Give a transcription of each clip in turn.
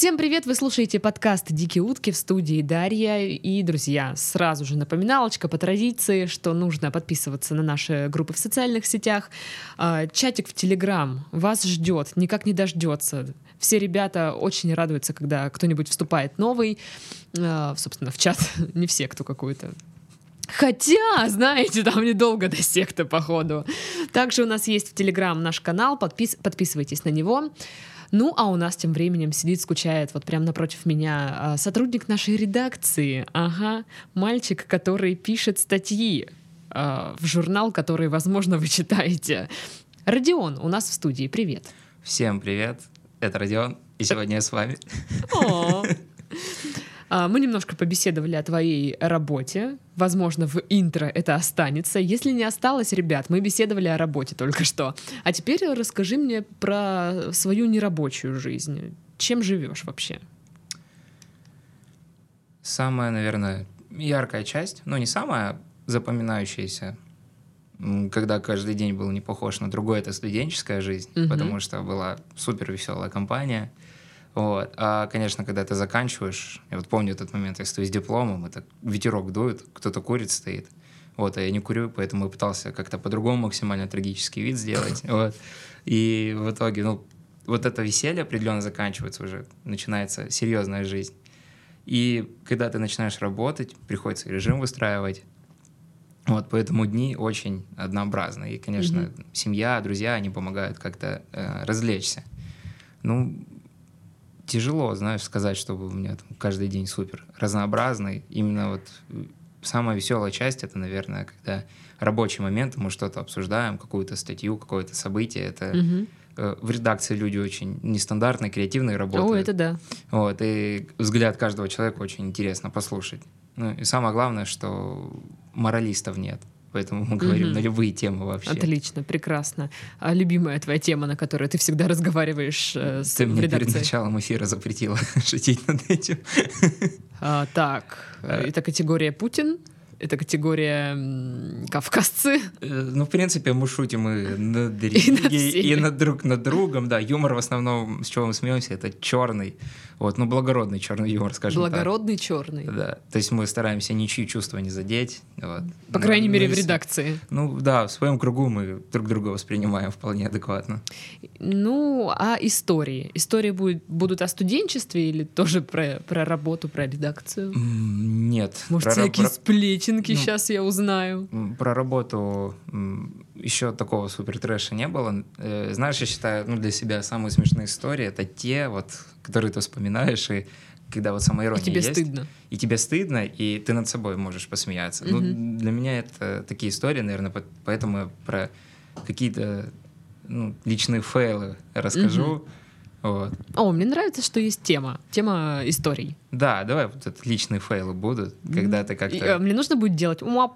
Всем привет! Вы слушаете подкаст «Дикие утки» в студии Дарья и друзья. Сразу же напоминалочка по традиции, что нужно подписываться на наши группы в социальных сетях. А, чатик в Телеграм вас ждет, никак не дождется. Все ребята очень радуются, когда кто-нибудь вступает новый, а, собственно, в чат. Не все, кто какой-то Хотя, знаете, там недолго до секты, походу. Также у нас есть в Телеграм наш канал, подпис подписывайтесь на него. Ну, а у нас тем временем сидит, скучает вот прямо напротив меня а, сотрудник нашей редакции. Ага, мальчик, который пишет статьи а, в журнал, который, возможно, вы читаете. Родион у нас в студии. Привет. Всем привет. Это Родион, и сегодня я с вами. А, мы немножко побеседовали о твоей работе. Возможно, в интро это останется. Если не осталось, ребят, мы беседовали о работе только что. А теперь расскажи мне про свою нерабочую жизнь. Чем живешь вообще? Самая, наверное, яркая часть, но не самая запоминающаяся, когда каждый день был не похож на другой, это студенческая жизнь, угу. потому что была супер веселая компания. Вот. А, конечно, когда ты заканчиваешь, я вот помню этот момент, я стою с дипломом, это ветерок дует, кто-то курит, стоит. Вот, а я не курю, поэтому я пытался как-то по-другому максимально трагический вид сделать. Вот. И в итоге, ну, вот это веселье определенно заканчивается уже, начинается серьезная жизнь. И когда ты начинаешь работать, приходится режим выстраивать. Вот, поэтому дни очень однообразные. И, конечно, mm-hmm. семья, друзья, они помогают как-то э, развлечься. Ну, тяжело, знаешь, сказать, чтобы у меня там каждый день супер разнообразный. Именно вот э, самая веселая часть это, наверное, когда рабочий момент, мы что-то обсуждаем, какую-то статью, какое-то событие. Это угу. в редакции люди очень нестандартные, креативные работают. О, это да. Вот, и взгляд каждого человека очень интересно послушать. Ну, и самое главное, что моралистов нет. Поэтому мы говорим mm-hmm. на любые темы вообще. Отлично, прекрасно. А любимая твоя тема, на которой ты всегда разговариваешь э, с Ты мне перед началом эфира запретила шутить над этим. А, так, а... это категория Путин? Это категория кавказцы. Э, ну, в принципе, мы шутим и над религией, и, над, друг над другом, да. Юмор в основном, с чего мы смеемся, это черный. Вот, ну, благородный черный юмор, скажем благородный так. черный. Да. То есть мы стараемся ничьи чувства не задеть. Вот. По Но, крайней мере, в редакции. Ну, да, в своем кругу мы друг друга воспринимаем вполне адекватно. Ну, а истории? Истории будут, будут о студенчестве или тоже про, про работу, про редакцию? Нет. Может, про, всякие про... сплетенки ну, сейчас я узнаю? Про работу еще такого супер трэша не было. Э, знаешь, я считаю, ну, для себя самые смешные истории — это те, вот, которые ты вспоминаешь, и когда вот самоирония и тебе есть, стыдно. И тебе стыдно, и ты над собой можешь посмеяться. Mm-hmm. Ну, для меня это такие истории, наверное, поэтому я про какие-то ну, личные фейлы расскажу. Mm-hmm. Вот. О, мне нравится, что есть тема. Тема историй. Да, давай вот это личные фейлы будут, когда ты как-то... И, мне нужно будет делать уа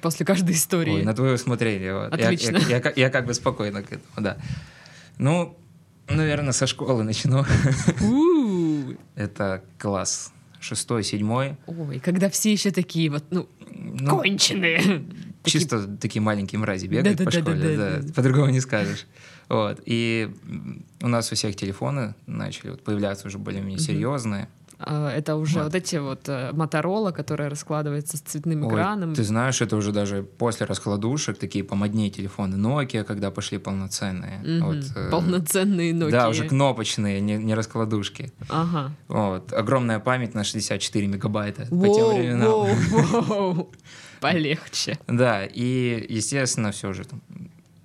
после каждой истории. Ой, на твое усмотрение. Вот. Отлично. Я, я, я, я как бы спокойно к этому, да. Ну, наверное, со школы начну. Это класс шестой, седьмой. Ой, когда все еще такие вот, ну, ну конченые. Чисто такие, такие маленькие мрази бегают да, по да, школе, да, да, да. по-другому не скажешь. Вот. И у нас у всех телефоны начали вот появляться уже более-менее угу. серьезные. А, это уже вот, вот эти вот Моторола, которая раскладывается с цветным Ой, экраном. Ты знаешь, это уже даже после раскладушек такие помоднее телефоны Nokia, когда пошли полноценные. Угу. Вот, э, полноценные Nokia. Да, уже кнопочные, не, не раскладушки. Ага. Вот. Огромная память на 64 мегабайта воу, по тем временам. Воу, воу. Полегче. Да, и, естественно, все же там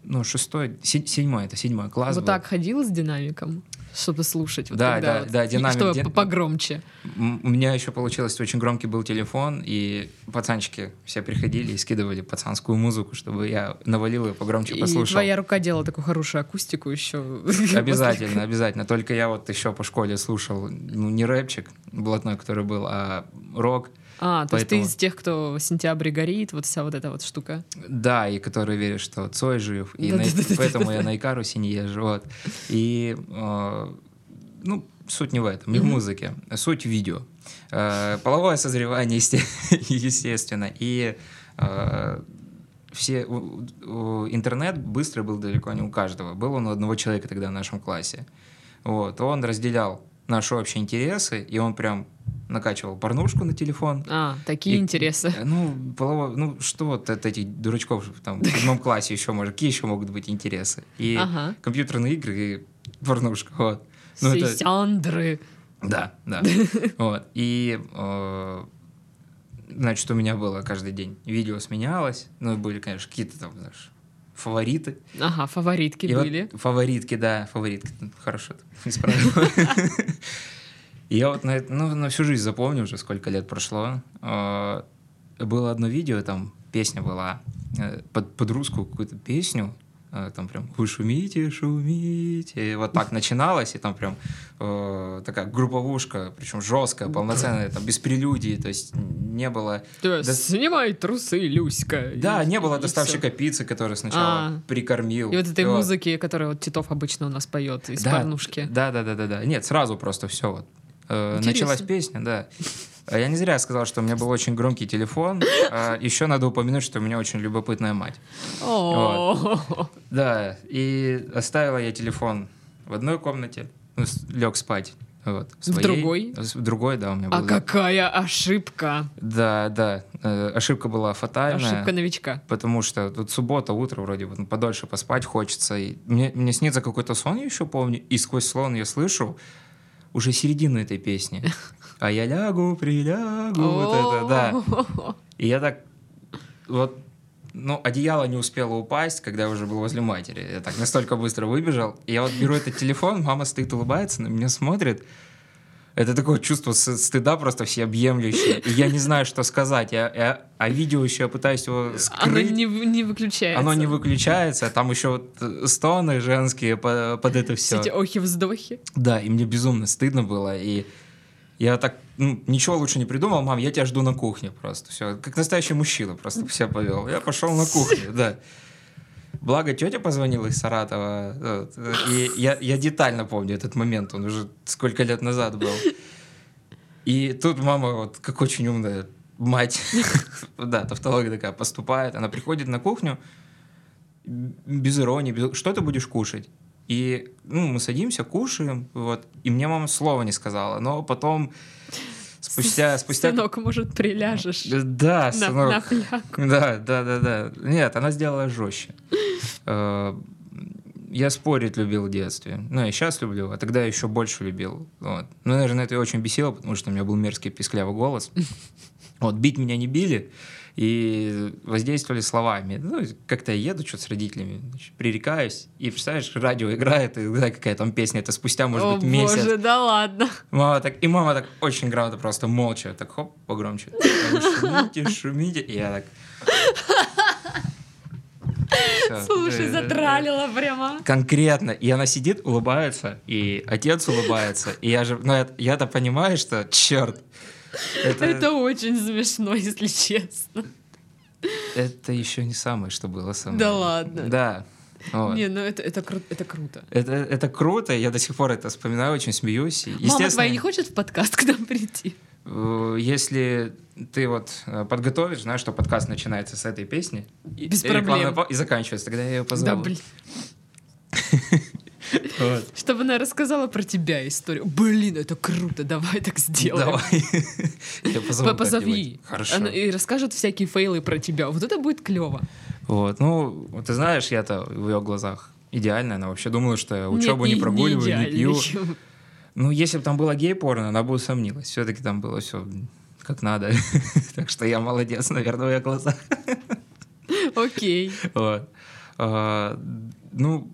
ну, шестой, седьмой, это седьмой класс Вот был. так ходил с динамиком, чтобы слушать? Вот да, да, вот, да, динамик. Чтобы дин... погромче. У меня еще получилось, очень громкий был телефон, и пацанчики все приходили и скидывали пацанскую музыку, чтобы я навалил ее погромче послушал. И твоя рука делала такую хорошую акустику еще. Обязательно, обязательно. Только я вот еще по школе слушал, ну, не рэпчик блатной, который был, а рок. А, то Поэтому... есть ты из тех, кто в сентябре горит, вот вся вот эта вот штука. Да, и которые верят, что Цой жив, и на... поэтому я на Икарусе не езжу. Вот. И, э, ну, суть не в этом, не в музыке, суть в видео. Э, половое созревание, естественно, и э, все интернет быстро был далеко не у каждого. Был он у одного человека тогда в нашем классе. Вот. Он разделял наши общие интересы, и он прям накачивал порнушку на телефон. А, такие И- интересы. Э, Ну, полово- ну что вот от этих дурачков там в седьмом классе еще может, какие еще могут быть интересы? И Ага. компьютерные игры, и порнушка, вот. Ну, это- Сисяндры. Да, да. Вот. И, э, значит, у меня было каждый день видео сменялось. Ну, были, конечно, какие-то там, знаешь, фавориты. Ага, фаворитки И вот были. фаворитки, да, фаворитки. Ну, Хорошо, исправил. И я вот на, ну, на всю жизнь запомню уже, сколько лет прошло. Э, Было одно видео, там песня была э, под, под русскую какую-то песню. э, Там прям «Вы шумите, шумите». И вот так начиналось, и там прям э, такая групповушка, причем жесткая, полноценная, там без прелюдий, то есть не было... Да, Да- Снимай трусы, Люська. Да, И- не было и доставщика пиццы, который сначала А. прикормил. И вот этой Вот. музыки, которую вот Титов обычно у нас поет из Да, порнушки. Да, да, да, да, да. Нет, сразу просто все вот. Э, началась песня, да. А Я не зря сказал, что у меня был очень громкий телефон. А Еще надо упомянуть, что у меня очень любопытная мать. О, Да, и оставила я телефон в одной комнате, лег спать. Вот, В другой? В другой, да, у меня А был. какая ошибка. Да, да. э, Ошибка была фатальная. Ошибка новичка. Потому что тут суббота, утро вроде вот ну, подольше поспать хочется. И мне, мне снится какой-то сон, я еще помню, и сквозь сон я слышу уже середину этой песни. А я лягу, прилягу, вот это, да. И я так вот, ну, одеяло не успело упасть, когда я уже был возле матери. Я так настолько быстро выбежал. И я вот беру этот телефон, мама стоит, улыбается, на меня смотрит. Это такое чувство стыда просто всеобъемлющее. И я не знаю, что сказать. Я, я- а видео еще я пытаюсь его Оно скрыть. не, в- не выключается. Оно не выключается, там еще вот э, стоны женские по- под это все. Все эти охи-вздохи. Да, и мне безумно стыдно было, и я так ну, ничего лучше не придумал, мам, я тебя жду на кухне просто, все, как настоящий мужчина просто все повел. Я пошел на кухню, да. Благо, тетя позвонила из Саратова, и я, я детально помню этот момент, он уже сколько лет назад был. И тут мама, вот как очень умная мать, да, тавтология такая, поступает, она приходит на кухню, без иронии, без- что ты будешь кушать? И ну, мы садимся, кушаем, вот, и мне мама слова не сказала, но потом спустя, спустя... Сынок, может, приляжешь Да, на, сынок. на фляг. Да, да, да, да. Нет, она сделала жестче. Э, Я спорить любил в детстве. Ну, я сейчас люблю, а тогда еще больше любил. Вот. Ну, наверное, это очень бесило, потому что у меня был мерзкий писклявый голос. Вот, бить меня не били, и воздействовали словами. Ну, как-то я еду что-то с родителями, значит, пререкаюсь, и, представляешь, радио играет, и да, какая там песня, это спустя, может О быть, месяц. боже, да ладно. Мама так, и мама так очень грамотно, просто молча, так хоп, погромче. Шумите, шумите. И я так... Всё. Слушай, затралила прямо. Конкретно. И она сидит, улыбается, и отец улыбается. И я же, ну, я-то понимаю, что, черт, это, Это очень смешно, если честно. это еще не самое, что было со мной. Да ладно? Да. Вот. Не, ну это, это, кру- это круто. Это, это круто, я до сих пор это вспоминаю, очень смеюсь. Мама естественно, твоя не хочет в подкаст к нам прийти? Э, Если ты вот э, подготовишь, знаешь, что подкаст начинается с этой песни, и, Без и проблем. и заканчивается, тогда я ее Да, позову. блин. Вот. Чтобы она рассказала про тебя историю. Блин, это круто, давай так сделаем. Давай. Позови. Хорошо. Она и расскажет всякие фейлы про тебя. Вот это будет клево. Вот, ну, ты знаешь, я-то в ее глазах идеальная, она вообще думала, что я учебу не, прогуливаю, не, пью. Ну, если бы там было гей-порно, она бы усомнилась. Все-таки там было все как надо. так что я молодец, наверное, в ее глазах. Окей. Вот. А, ну,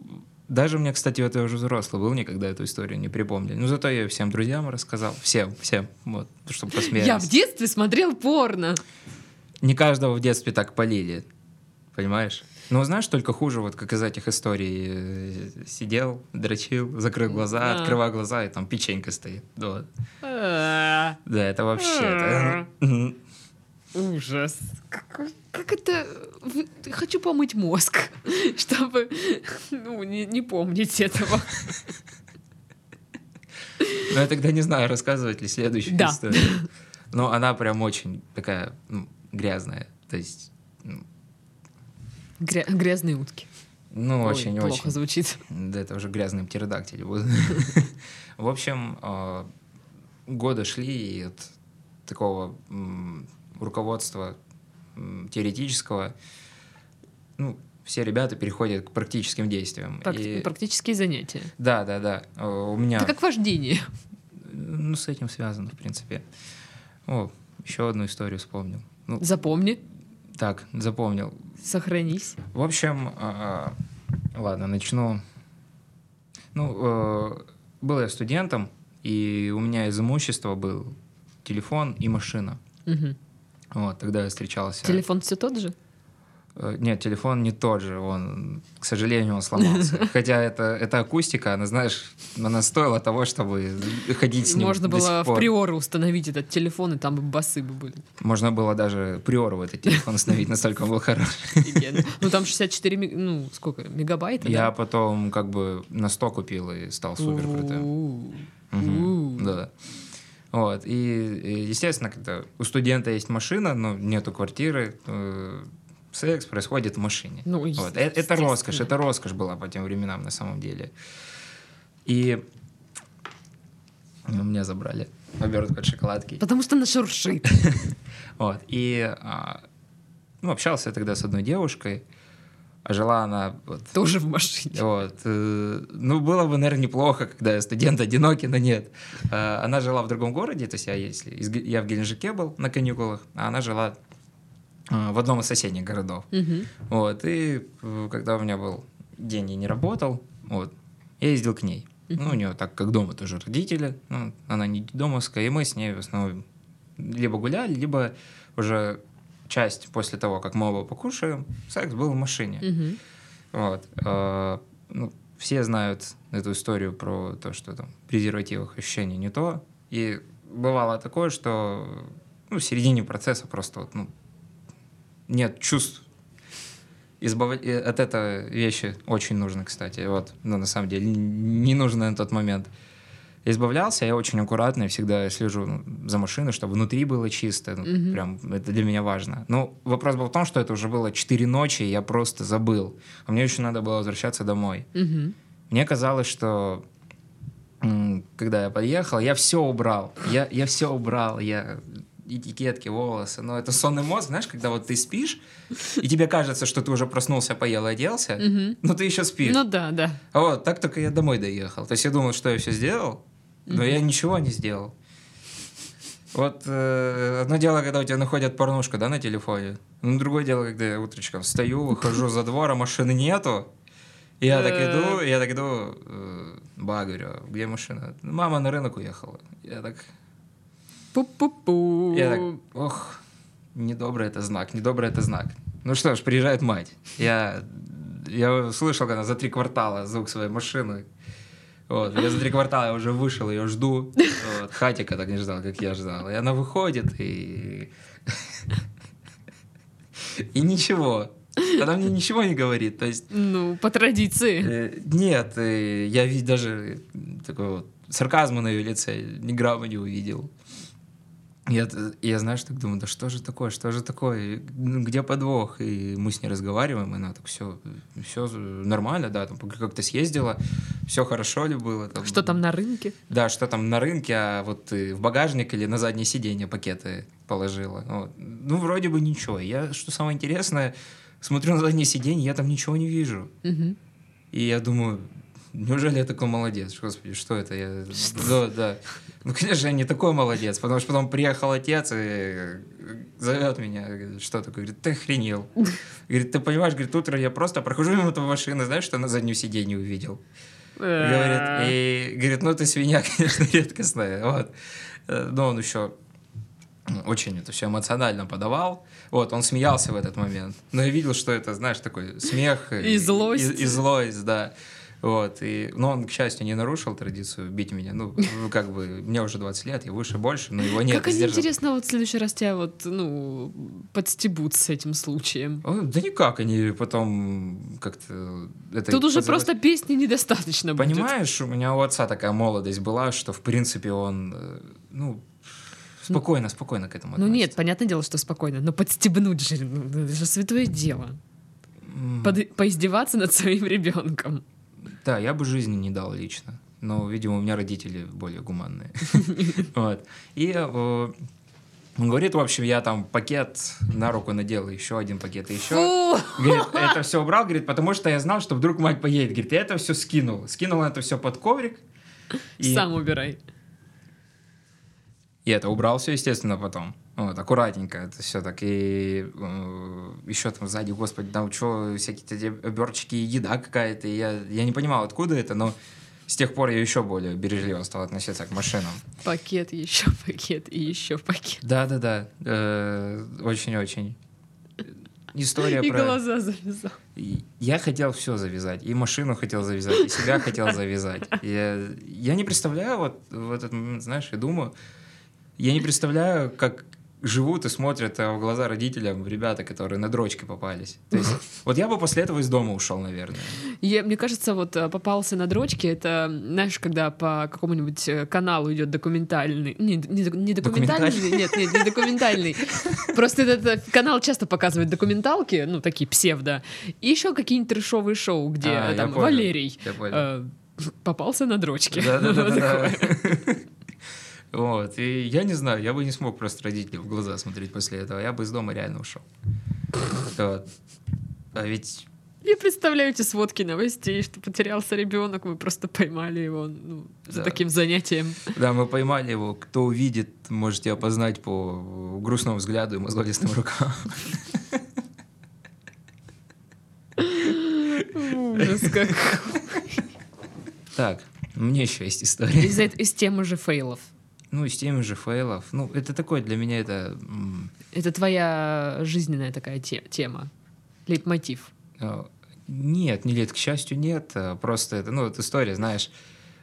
даже мне, кстати, вот я уже взрослый был, никогда эту историю не припомнили. Ну, зато я всем друзьям рассказал. Всем, всем. Вот, чтобы посмеялись. Я в детстве смотрел порно. Не каждого в детстве так полили. Понимаешь? Ну, знаешь, только хуже, вот как из этих историй э, сидел, дрочил, закрыл глаза, Да. открываю глаза, и там печенька стоит. Вот. А, Да, это вообще... Ужас. Как, как это... Хочу помыть мозг, чтобы ну, не, не помнить этого. Ну, я тогда не знаю, рассказывать ли следующую Да. историю. Но она прям очень такая ну, грязная. То есть, ну, Гря- грязные утки. Ну, Ой, очень-очень. плохо звучит. Да это уже грязным птеродактили будут. В общем, э, годы шли, и от такого руководства теоретического, ну, все ребята переходят к практическим действиям. И- Практические занятия. Да, да, да. Э, У меня... Это как вождение. Ну, с этим связано, в принципе. О, еще одну историю вспомнил. Ну, Запомни, так, запомнил. Сохранись. В общем, а, ладно, начну. Ну, э, был я студентом, и у меня из имущества был телефон и машина. Мгм. Вот, тогда я встречался. Телефон все тот же? Э, Нет, телефон не тот же, он, к сожалению, он сломался. Хотя это, это акустика, она, знаешь, она стоила того, чтобы ходить с ним Можно было в приору установить этот телефон, и там бы басы бы были. Можно было даже приору в этот телефон установить, настолько он был. Офигенно. Ну там 64, ми- ну сколько, мегабайта, Я потом как бы на 100 купил и стал супер крутым. Да. Вот. И, естественно, когда у студента есть машина, но нету квартиры, секс происходит в машине. Ну, Вот. Э- Это, роскошь, это роскошь была по тем временам на самом деле. И у меня забрали обертку от шоколадки. Потому что она шуршит. Вот. И а, ну, общался я тогда с одной девушкой, а жила она вот, Тоже в машине. вот. э, Ну, было бы, наверное, неплохо, когда я студент одинокий, но нет. Э, Она жила в другом городе, то есть я, если из я в Геленджике был на каникулах, а она жила в одном из соседних городов. Мгм. Вот. И э, когда у меня был день, я не работал, вот, я ездил к ней. Ну, у нее так как дома тоже родители, ну, она не домовская, и мы с ней в основном либо гуляли, либо уже часть после того, как мы оба покушаем, секс был в машине. Мгм. Вот. э, ну, все знают эту историю про то, что там презервативах ощущение не то. И бывало такое, что ну, в середине процесса просто вот, ну, нет чувств. Избавлять и от этой вещи очень нужно, кстати. Вот, ну, на самом деле, не нужно на тот момент. Избавлялся, я очень аккуратно всегда слежу ну, за машиной, чтобы внутри было чисто. Ну, Мгм. Прям это для меня важно. Ну, вопрос был в том, что это уже было 4 ночи, и я просто забыл. А мне еще надо было возвращаться домой. Мгм. Мне казалось, что когда я подъехал, я все убрал. Я, я все убрал. Я этикетки, волосы. Но это сонный мозг, знаешь, когда вот ты спишь, и тебе кажется, что ты уже проснулся, поел и оделся, Мгм. но ты еще спишь. Ну да, да. А вот так только я домой доехал. То есть я думал, что я все сделал, но я ничего не сделал. Вот э, одно дело, когда у тебя находят порнушку, да, на телефоне. Ну, другое дело, когда я утречком встаю, выхожу за двор, а машины нету. Я так иду, я так иду, э, ба, говорю, «А где машина? Мама на рынок уехала. Я так, Пу-пу-пу. я так, ох, недобрый это знак, недобрый это знак. Ну что ж, приезжает мать. Я, я слышал, когда за три квартала звук своей машины. Вот, я за три квартала я уже вышел, ее жду. Вот, Хатика так не ждал, как я ждал. И она выходит, и... И ничего. Она мне ничего не говорит. То есть Ну, по традиции. Э, Нет, э, я ведь даже такой вот сарказма на ее лице ни грамма не увидел. Я, т- я, знаешь, так думаю, да что же такое, что же такое, Ну, где подвох? И мы с ней разговариваем, и она так, все, все нормально, да, там как то съездила, все хорошо ли было. Там, Что там на рынке? Да, что там на рынке, а вот в багажник или на заднее сиденье пакеты положила. Вот. Ну, вроде бы ничего. Я, что самое интересное, смотрю на заднее сиденье, я там ничего не вижу. Мгм. И я думаю, неужели я такой молодец? Господи, что это? Я... Да, да. Ну, конечно, я не такой молодец, потому что потом приехал отец и зовет меня, говорит, что такое? Говорит, ты охренел. Говорит, ты понимаешь, говорит, утром я просто прохожу мимо твоей машины, знаешь, что на заднем сиденье увидел? Говорит, и говорит, ну ты свинья, конечно, редкостная. Вот. Э, Но он еще очень это все эмоционально подавал. Вот, он смеялся в этот момент. Но я видел, что это, знаешь, такой смех. И злость. И, и злость, да. Вот, и, но он, к счастью, не нарушил традицию бить меня. Ну, как бы, мне уже 20 лет, я выше, больше, но его нет. как они, интересно, вот в следующий раз тебя вот, ну, подстебут с этим случаем. Да никак, они потом как-то... это Тут уже просто песни недостаточно будет. Понимаешь, у меня у отца такая молодость была, что, в принципе, он, э, ну, спокойно, спокойно к этому Ну относится. нет, понятное дело, что спокойно, но подстебнуть же, ну, это же святое дело. Под- поиздеваться над своим ребенком. Да, я бы жизни не дал лично. Но, видимо, у меня родители более гуманные. Вот. И э, он говорит, в общем, я там пакет на руку надел, еще один пакет, и еще. Фу! Говорит, это все убрал, говорит, потому что я знал, что вдруг мать поедет. Говорит, я это все скинул. Скинул это все под коврик. И, Сам убирай. и это убрал все, естественно, потом. Вот, аккуратненько это все так. И э, еще там сзади, господи, там что, всякие эти оберчики, еда какая-то. И Я, я не понимал, откуда это, но с тех пор я еще более бережливо стал относиться к машинам. Пакет, еще пакет и еще пакет. Да-да-да, э, очень-очень. История И про... глаза завязал. И Я хотел все завязать. И машину хотел завязать, и себя хотел завязать. Я, я не представляю, вот в этот момент, знаешь, я думаю, я не представляю, как живут и смотрят э, в глаза родителям ребята, которые на дрочке попались. То есть, вот я бы после этого из дома ушел, наверное. Я, мне кажется, вот э, попался на дрочке, это, знаешь, когда по какому-нибудь э, каналу идет документальный, не, не, не документальный, Документальный? нет, нет, не документальный. Просто этот канал часто показывает документалки, ну, такие псевдо, и еще какие-нибудь трешовые шоу, где А, там Валерий попался на дрочке. Да-да-да. Вот, и я не знаю, я бы не смог просто родителям в глаза смотреть после этого, я бы из дома реально ушел. Вот. А ведь Я представляю эти сводки новостей, что потерялся ребенок, мы просто поймали его ну, за Да. таким занятием. Да, мы поймали его. Кто увидит, можете опознать по грустному взгляду и мозголистым рукам. Ужас как. Так, у меня еще есть история. Из, из темы же фейлов. Ну, с теми же фейлов. Ну, это такое для меня это... Это твоя жизненная такая те- тема. Лейтмотив. э, Нет, не лет, к счастью, нет. э, Просто это, ну, вот история, знаешь.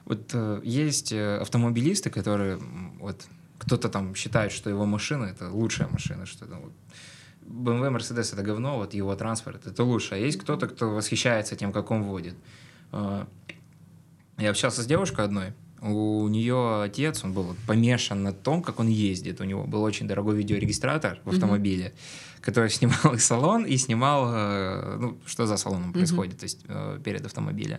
Вот э, есть э, автомобилисты, которые, вот, кто-то там считает, что его машина — это лучшая машина, что там вот, BMW, Mercedes — это говно, вот его транспорт — это лучше. А есть кто-то, кто восхищается тем, как он водит. Э, Я общался с девушкой одной, у нее отец, он был помешан на том, как он ездит. У него был очень дорогой видеорегистратор в автомобиле, который снимал и салон, и снимал, э, ну, что за салоном происходит, то есть э, перед автомобилем.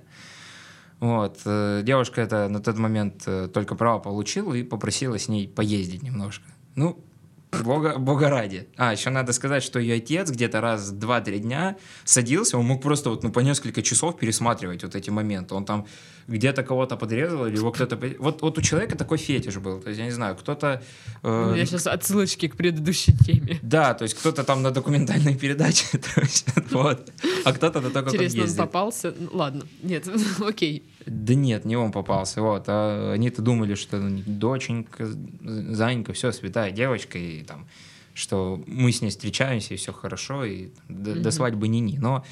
Вот. э, Девушка это на тот момент только право получила и попросила с ней поездить немножко. Ну, бога, бога ради. А, еще надо сказать, что ее отец где-то раз 2-3 дня садился, он мог просто вот ну, по несколько часов пересматривать вот эти моменты. Он там где-то кого-то подрезал, или его кто-то... Вот, вот у человека такой фетиш был. То есть, я не знаю, кто-то... Э, меня сейчас отсылочки к предыдущей теме. да, то есть кто-то там на документальной передаче, вот, а кто-то на то, как Интересно, он попался? Ну, Ладно, нет, окей. Да нет, не он попался, вот. А они-то думали, что доченька, Занька, все, святая девочка, и там, что мы с ней встречаемся, и все хорошо, и до, до свадьбы ни-ни. Но,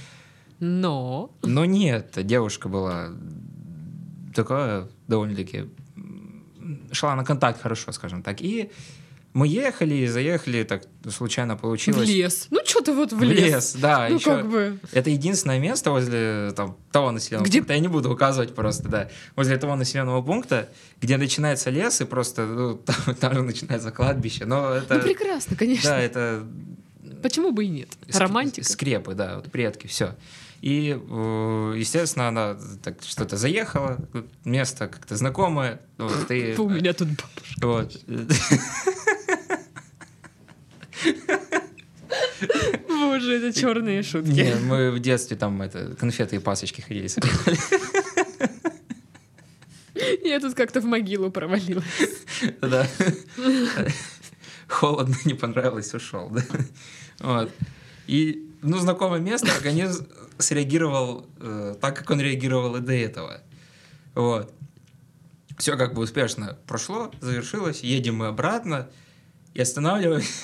Но... но нет, девушка была такая довольно-таки шла на контакт хорошо, скажем так. И мы ехали и заехали, так случайно В получилось. лес. Ну, что ты вот в В лес. лес, да. Ну, еще- как бы... Это единственное место возле там, того населенного Где- пункта. Я не буду указывать просто, да. Возле того населенного пункта, где начинается лес, и просто ну, там, там же начинается кладбище. Но это. Ну, прекрасно, конечно. да, это. Почему бы и нет? ск- Романтика. Скрепы, да, вот предки, все. И, э, естественно, она так что-то заехала, место как-то знакомое. Вот, и, У меня тут бабушка. вот. Боже, это черные шутки. Не, мы в детстве там это, конфеты и пасочки ходили собирали. Я тут как-то в могилу провалилась. Да. Холодно, не понравилось, ушел. Да? Вот. И, ну, знакомое место, организм среагировал э, так, как он реагировал и до этого. Вот. Все как бы успешно прошло, завершилось, едем мы обратно и останавливаемся,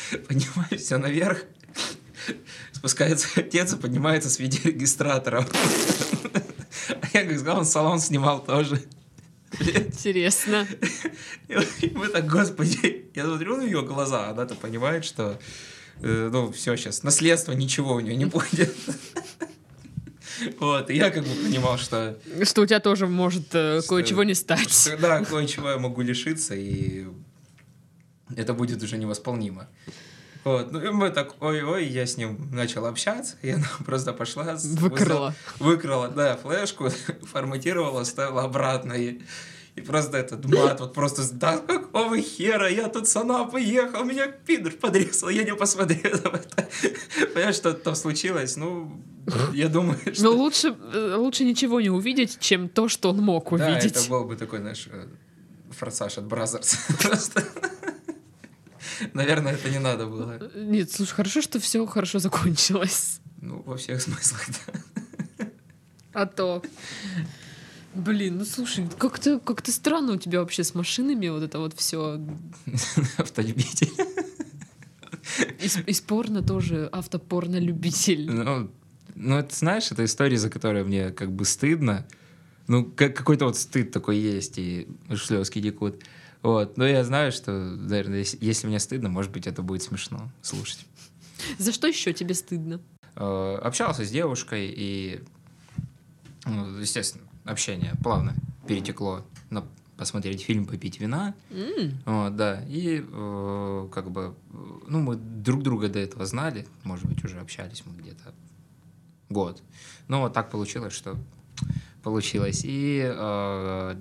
поднимаемся наверх, спускается отец и поднимается с видеорегистратором. А я, как сказал, он салон снимал тоже. Интересно. И мы так, господи, я смотрю на ее глаза, она-то понимает, что, э, ну, все, сейчас, наследство, ничего у нее не будет. Вот, и я как бы понимал, что, Что у тебя тоже может э, кое-чего не стать. что да, кое-чего я могу лишиться, и это будет уже невосполнимо. Вот, ну и мы так, ой-ой, я с ним начал общаться, и она просто пошла... Выкрала. Выкрала, да, флешку, форматировала, ставила обратно, и, и просто этот мат, вот просто, да какого хера, я тут с Анапы ехал, меня пидор подрезал, я не посмотрел это. Понимаешь, что там случилось, ну, я думаю, что... Но лучше, э, лучше ничего не увидеть, чем то, что он мог увидеть. Да, это был бы такой, знаешь, э, форсаж от Brazzers. Просто... Наверное, это не надо было. Нет, слушай, хорошо, что все хорошо закончилось. Ну, во всех смыслах, да. А то. Блин, ну слушай, как-то как странно у тебя вообще с машинами вот это вот все. Автолюбитель. И, и порно тоже автопорно-любитель. Ну, ну, это знаешь, это история, за которую мне как бы стыдно. Ну, как, какой-то вот стыд такой есть, и слезки текут. Вот. Но я знаю, что, наверное, если, если мне стыдно, может быть, это будет смешно слушать. За что еще тебе стыдно? Э, общался с девушкой, и, ну, естественно, общение плавно перетекло на посмотреть фильм, попить вина. Mm. Вот, да. И э, как бы, ну, мы друг друга до этого знали, может быть, уже общались мы где-то год. Но вот так получилось, что получилось. И, э,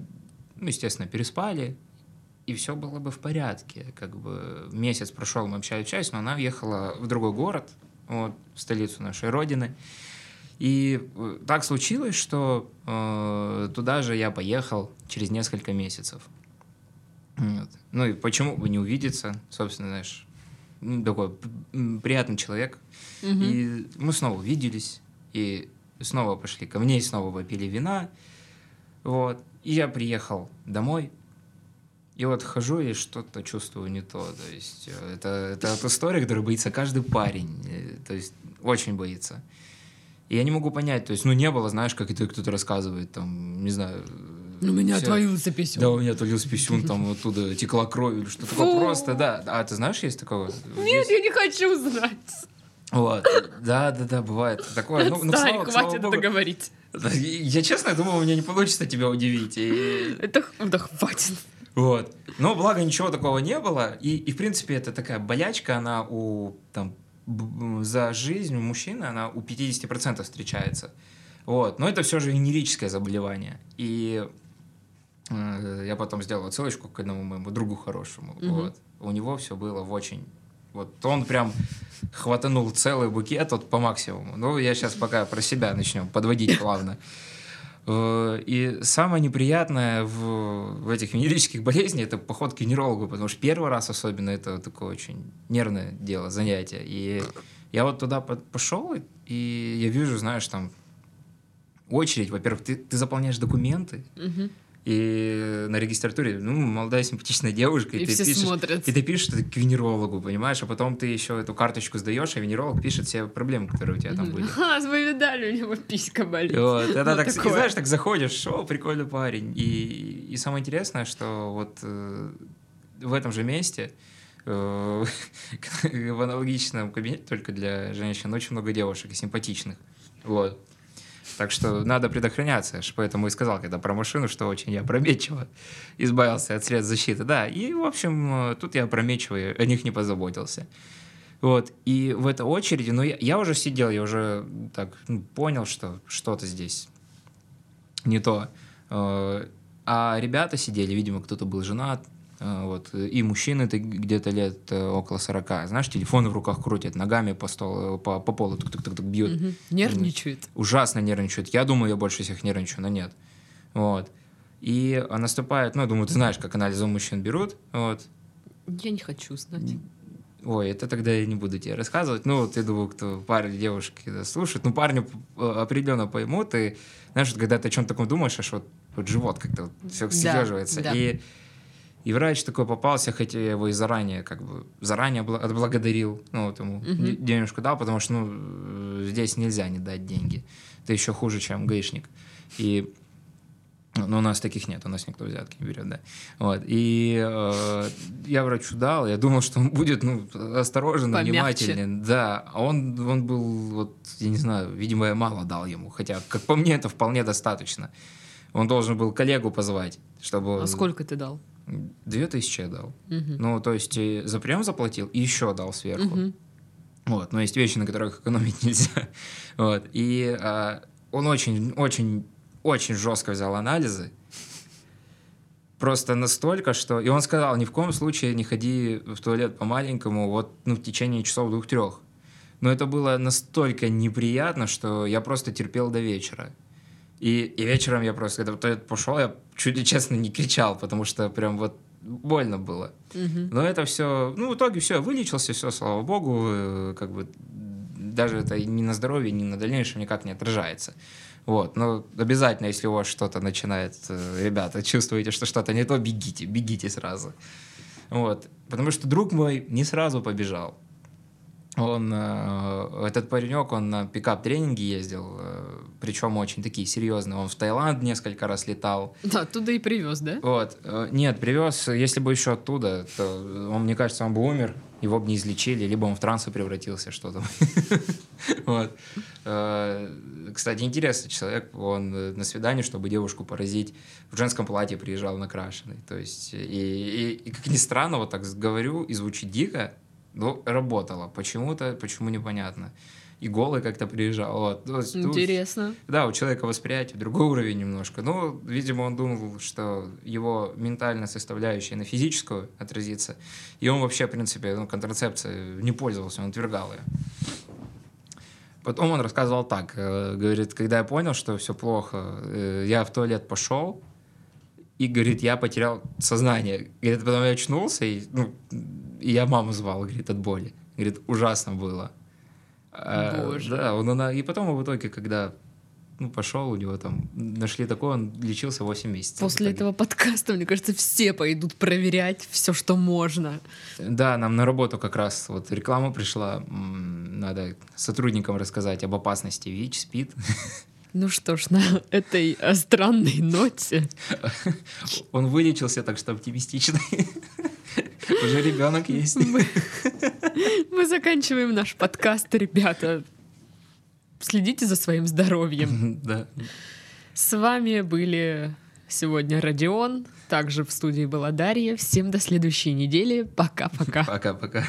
ну, естественно, переспали, и все было бы в порядке. Как бы месяц прошел, мы общались, но она уехала в другой город, вот, в столицу нашей родины. И э, так случилось, что э, туда же я поехал через несколько месяцев. Вот. Ну и почему бы не увидеться, собственно, знаешь, такой приятный человек. Угу. И мы снова увиделись, и снова пошли ко мне, и снова попили вина. Вот. И я приехал домой, и вот хожу и что-то чувствую не то. То есть э, это, это та история, которой боится каждый парень. Э, то есть очень боится. И я не могу понять, то есть, ну, не было, знаешь, как это кто-то рассказывает, там, не знаю... У меня все... отвалился писюн. Да, у меня отвалился писюн, там оттуда текла кровь или что-то такое просто, да. А ты знаешь, есть такого? Нет, я не хочу знать. Вот, да, да, да, бывает такое. Ну, ну, слава, хватит слава это говорить. Я честно думал, у меня не получится тебя удивить. И... Это, да хватит. Вот. Но благо ничего такого не было. И, и в принципе, это такая болячка, она у там, за жизнь у мужчины, она у 50% встречается. Вот. Но это все же венерическое заболевание. И э, я потом сделал отсылочку к одному моему другу хорошему. Угу. Вот. У него все было в очень... Вот он прям хватанул целый букет вот по максимуму. Ну, я сейчас пока про себя начнем подводить плавно. Э, и самое неприятное в, в этих венерических болезнях это поход к венерологу, потому что первый раз особенно это такое очень нервное дело, занятие. И я вот туда пошел, и я вижу, знаешь, там очередь. Во-первых, ты, ты заполняешь документы, угу. И на регистратуре, ну, молодая симпатичная девушка, и, и ты все пишешь, смотрят. и ты пишешь это к венерологу, понимаешь, а потом ты еще эту карточку сдаешь, а венеролог пишет все проблемы, которые у тебя там были. А, вы видали, у него писька болит. Вот, это так, такое. знаешь, так заходишь, о, прикольный парень. И, и самое интересное, что вот э, в этом же месте э, в аналогичном кабинете, только для женщин, очень много девушек и симпатичных. Вот. Так что надо предохраняться. Поэтому и сказал, когда про машину, что очень я опрометчиво избавился от средств защиты. Да, и, в общем, тут я опрометчиво о них не позаботился. Вот, и в этой очереди, ну, я, я уже сидел, я уже так ну, понял, что что-то здесь не то. Э, а ребята сидели, видимо, кто-то был женат, вот. И мужчины это где-то лет э, около 40. Знаешь, телефоны в руках крутят, ногами по, столу, по, по полу тук -тук -тук -тук бьют. Угу. Нервничают. Ужасно нервничают. Я думаю, я больше всех нервничаю, но нет. Вот. И наступает, ну, я думаю, ты знаешь, как анализы мужчин берут. Вот. Я не хочу знать. Ой, это тогда я не буду тебе рассказывать. Ну, вот я думаю, кто парни, девушки да, слушают, ну, парни э, определенно поймут. И, знаешь, вот, когда ты о чем таком думаешь, аж вот, вот живот как-то вот все съеживается. Да, да. И и врач такой попался, хотя я его и заранее, как бы, заранее отблагодарил, ну, вот ему uh-huh. денежку дал, потому что, ну, здесь нельзя не дать деньги. Это еще хуже, чем гаишник. И но у нас таких нет, у нас никто взятки не берет, да. Вот. И э, я врачу дал, я думал, что он будет ну, осторожен, Помягче. внимателен. Да, а он, он был, вот, я не знаю, видимо, я мало дал ему, хотя, как по мне, это вполне достаточно. Он должен был коллегу позвать, чтобы... А сколько ты дал? Две тысячи я дал. Мгм. Ну, то есть за прием заплатил и еще дал сверху. Мгм. Вот, но есть вещи, на которых экономить нельзя. Вот. И а, он очень, очень, очень жестко взял анализы. Просто настолько, что... И он сказал, ни в коем случае не ходи в туалет по-маленькому вот ну, в течение часов двух-трех. Но это было настолько неприятно, что я просто терпел до вечера. И, и вечером я просто, когда туалет пошел, я чуть ли честно не кричал, потому что прям вот больно было. Мгм. Но это все, ну, в итоге все, вылечился, все, слава богу, э, как бы даже это ни на здоровье, ни на дальнейшем никак не отражается. Вот, но обязательно, если у вас что-то начинает, э, ребята, чувствуете, что что-то не то, бегите, бегите сразу. Вот, потому что друг мой не сразу побежал. Он, э, этот паренек, он на пикап-тренинги ездил, э, причем очень такие серьезные. Он в Таиланд несколько раз летал, Да, оттуда и привез, да? вот. э, Нет, привез. Если бы еще оттуда, то он, мне кажется, он бы умер, его бы не излечили, либо он в трансы превратился, что-то. Вот. Э, Кстати, интересный человек. Он э, на свидание, чтобы девушку поразить, в женском платье приезжал накрашенный. То есть, и, и- и как ни странно, вот так говорю, и звучит дико, но работало. Почему-то, почему непонятно. И голый как-то приезжал. Вот. То есть, ну, Интересно. да, у человека восприятие другой уровень немножко. Ну, видимо, он думал, что его ментальная составляющая на физическую отразится. И он вообще, в принципе, ну, контрацепцией не пользовался, он отвергал ее. Потом он рассказывал так, э, говорит, когда я понял, что все плохо, э, я в туалет пошел, и, говорит, я потерял сознание. Говорит, потом я очнулся, и, ну, и я маму звал, говорит, от боли. Говорит, ужасно было. А, Боже. Да, он, она- и потом в итоге, когда ну, пошел, у него там нашли такое, он лечился 8 месяцев. После этого подкаста, мне кажется, все пойдут проверять все, что можно. Да, нам на работу как раз вот реклама пришла. Надо сотрудникам рассказать об опасности ВИЧ, СПИД. Ну что ж, на этой э, странной ноте Он вылечился, так что оптимистичный. Уже ребенок есть. мы, заканчиваем наш подкаст, ребята. Следите за своим здоровьем. Да. С вами были сегодня Родион, также в студии была Дарья. Всем до следующей недели. Пока-пока. Пока-пока.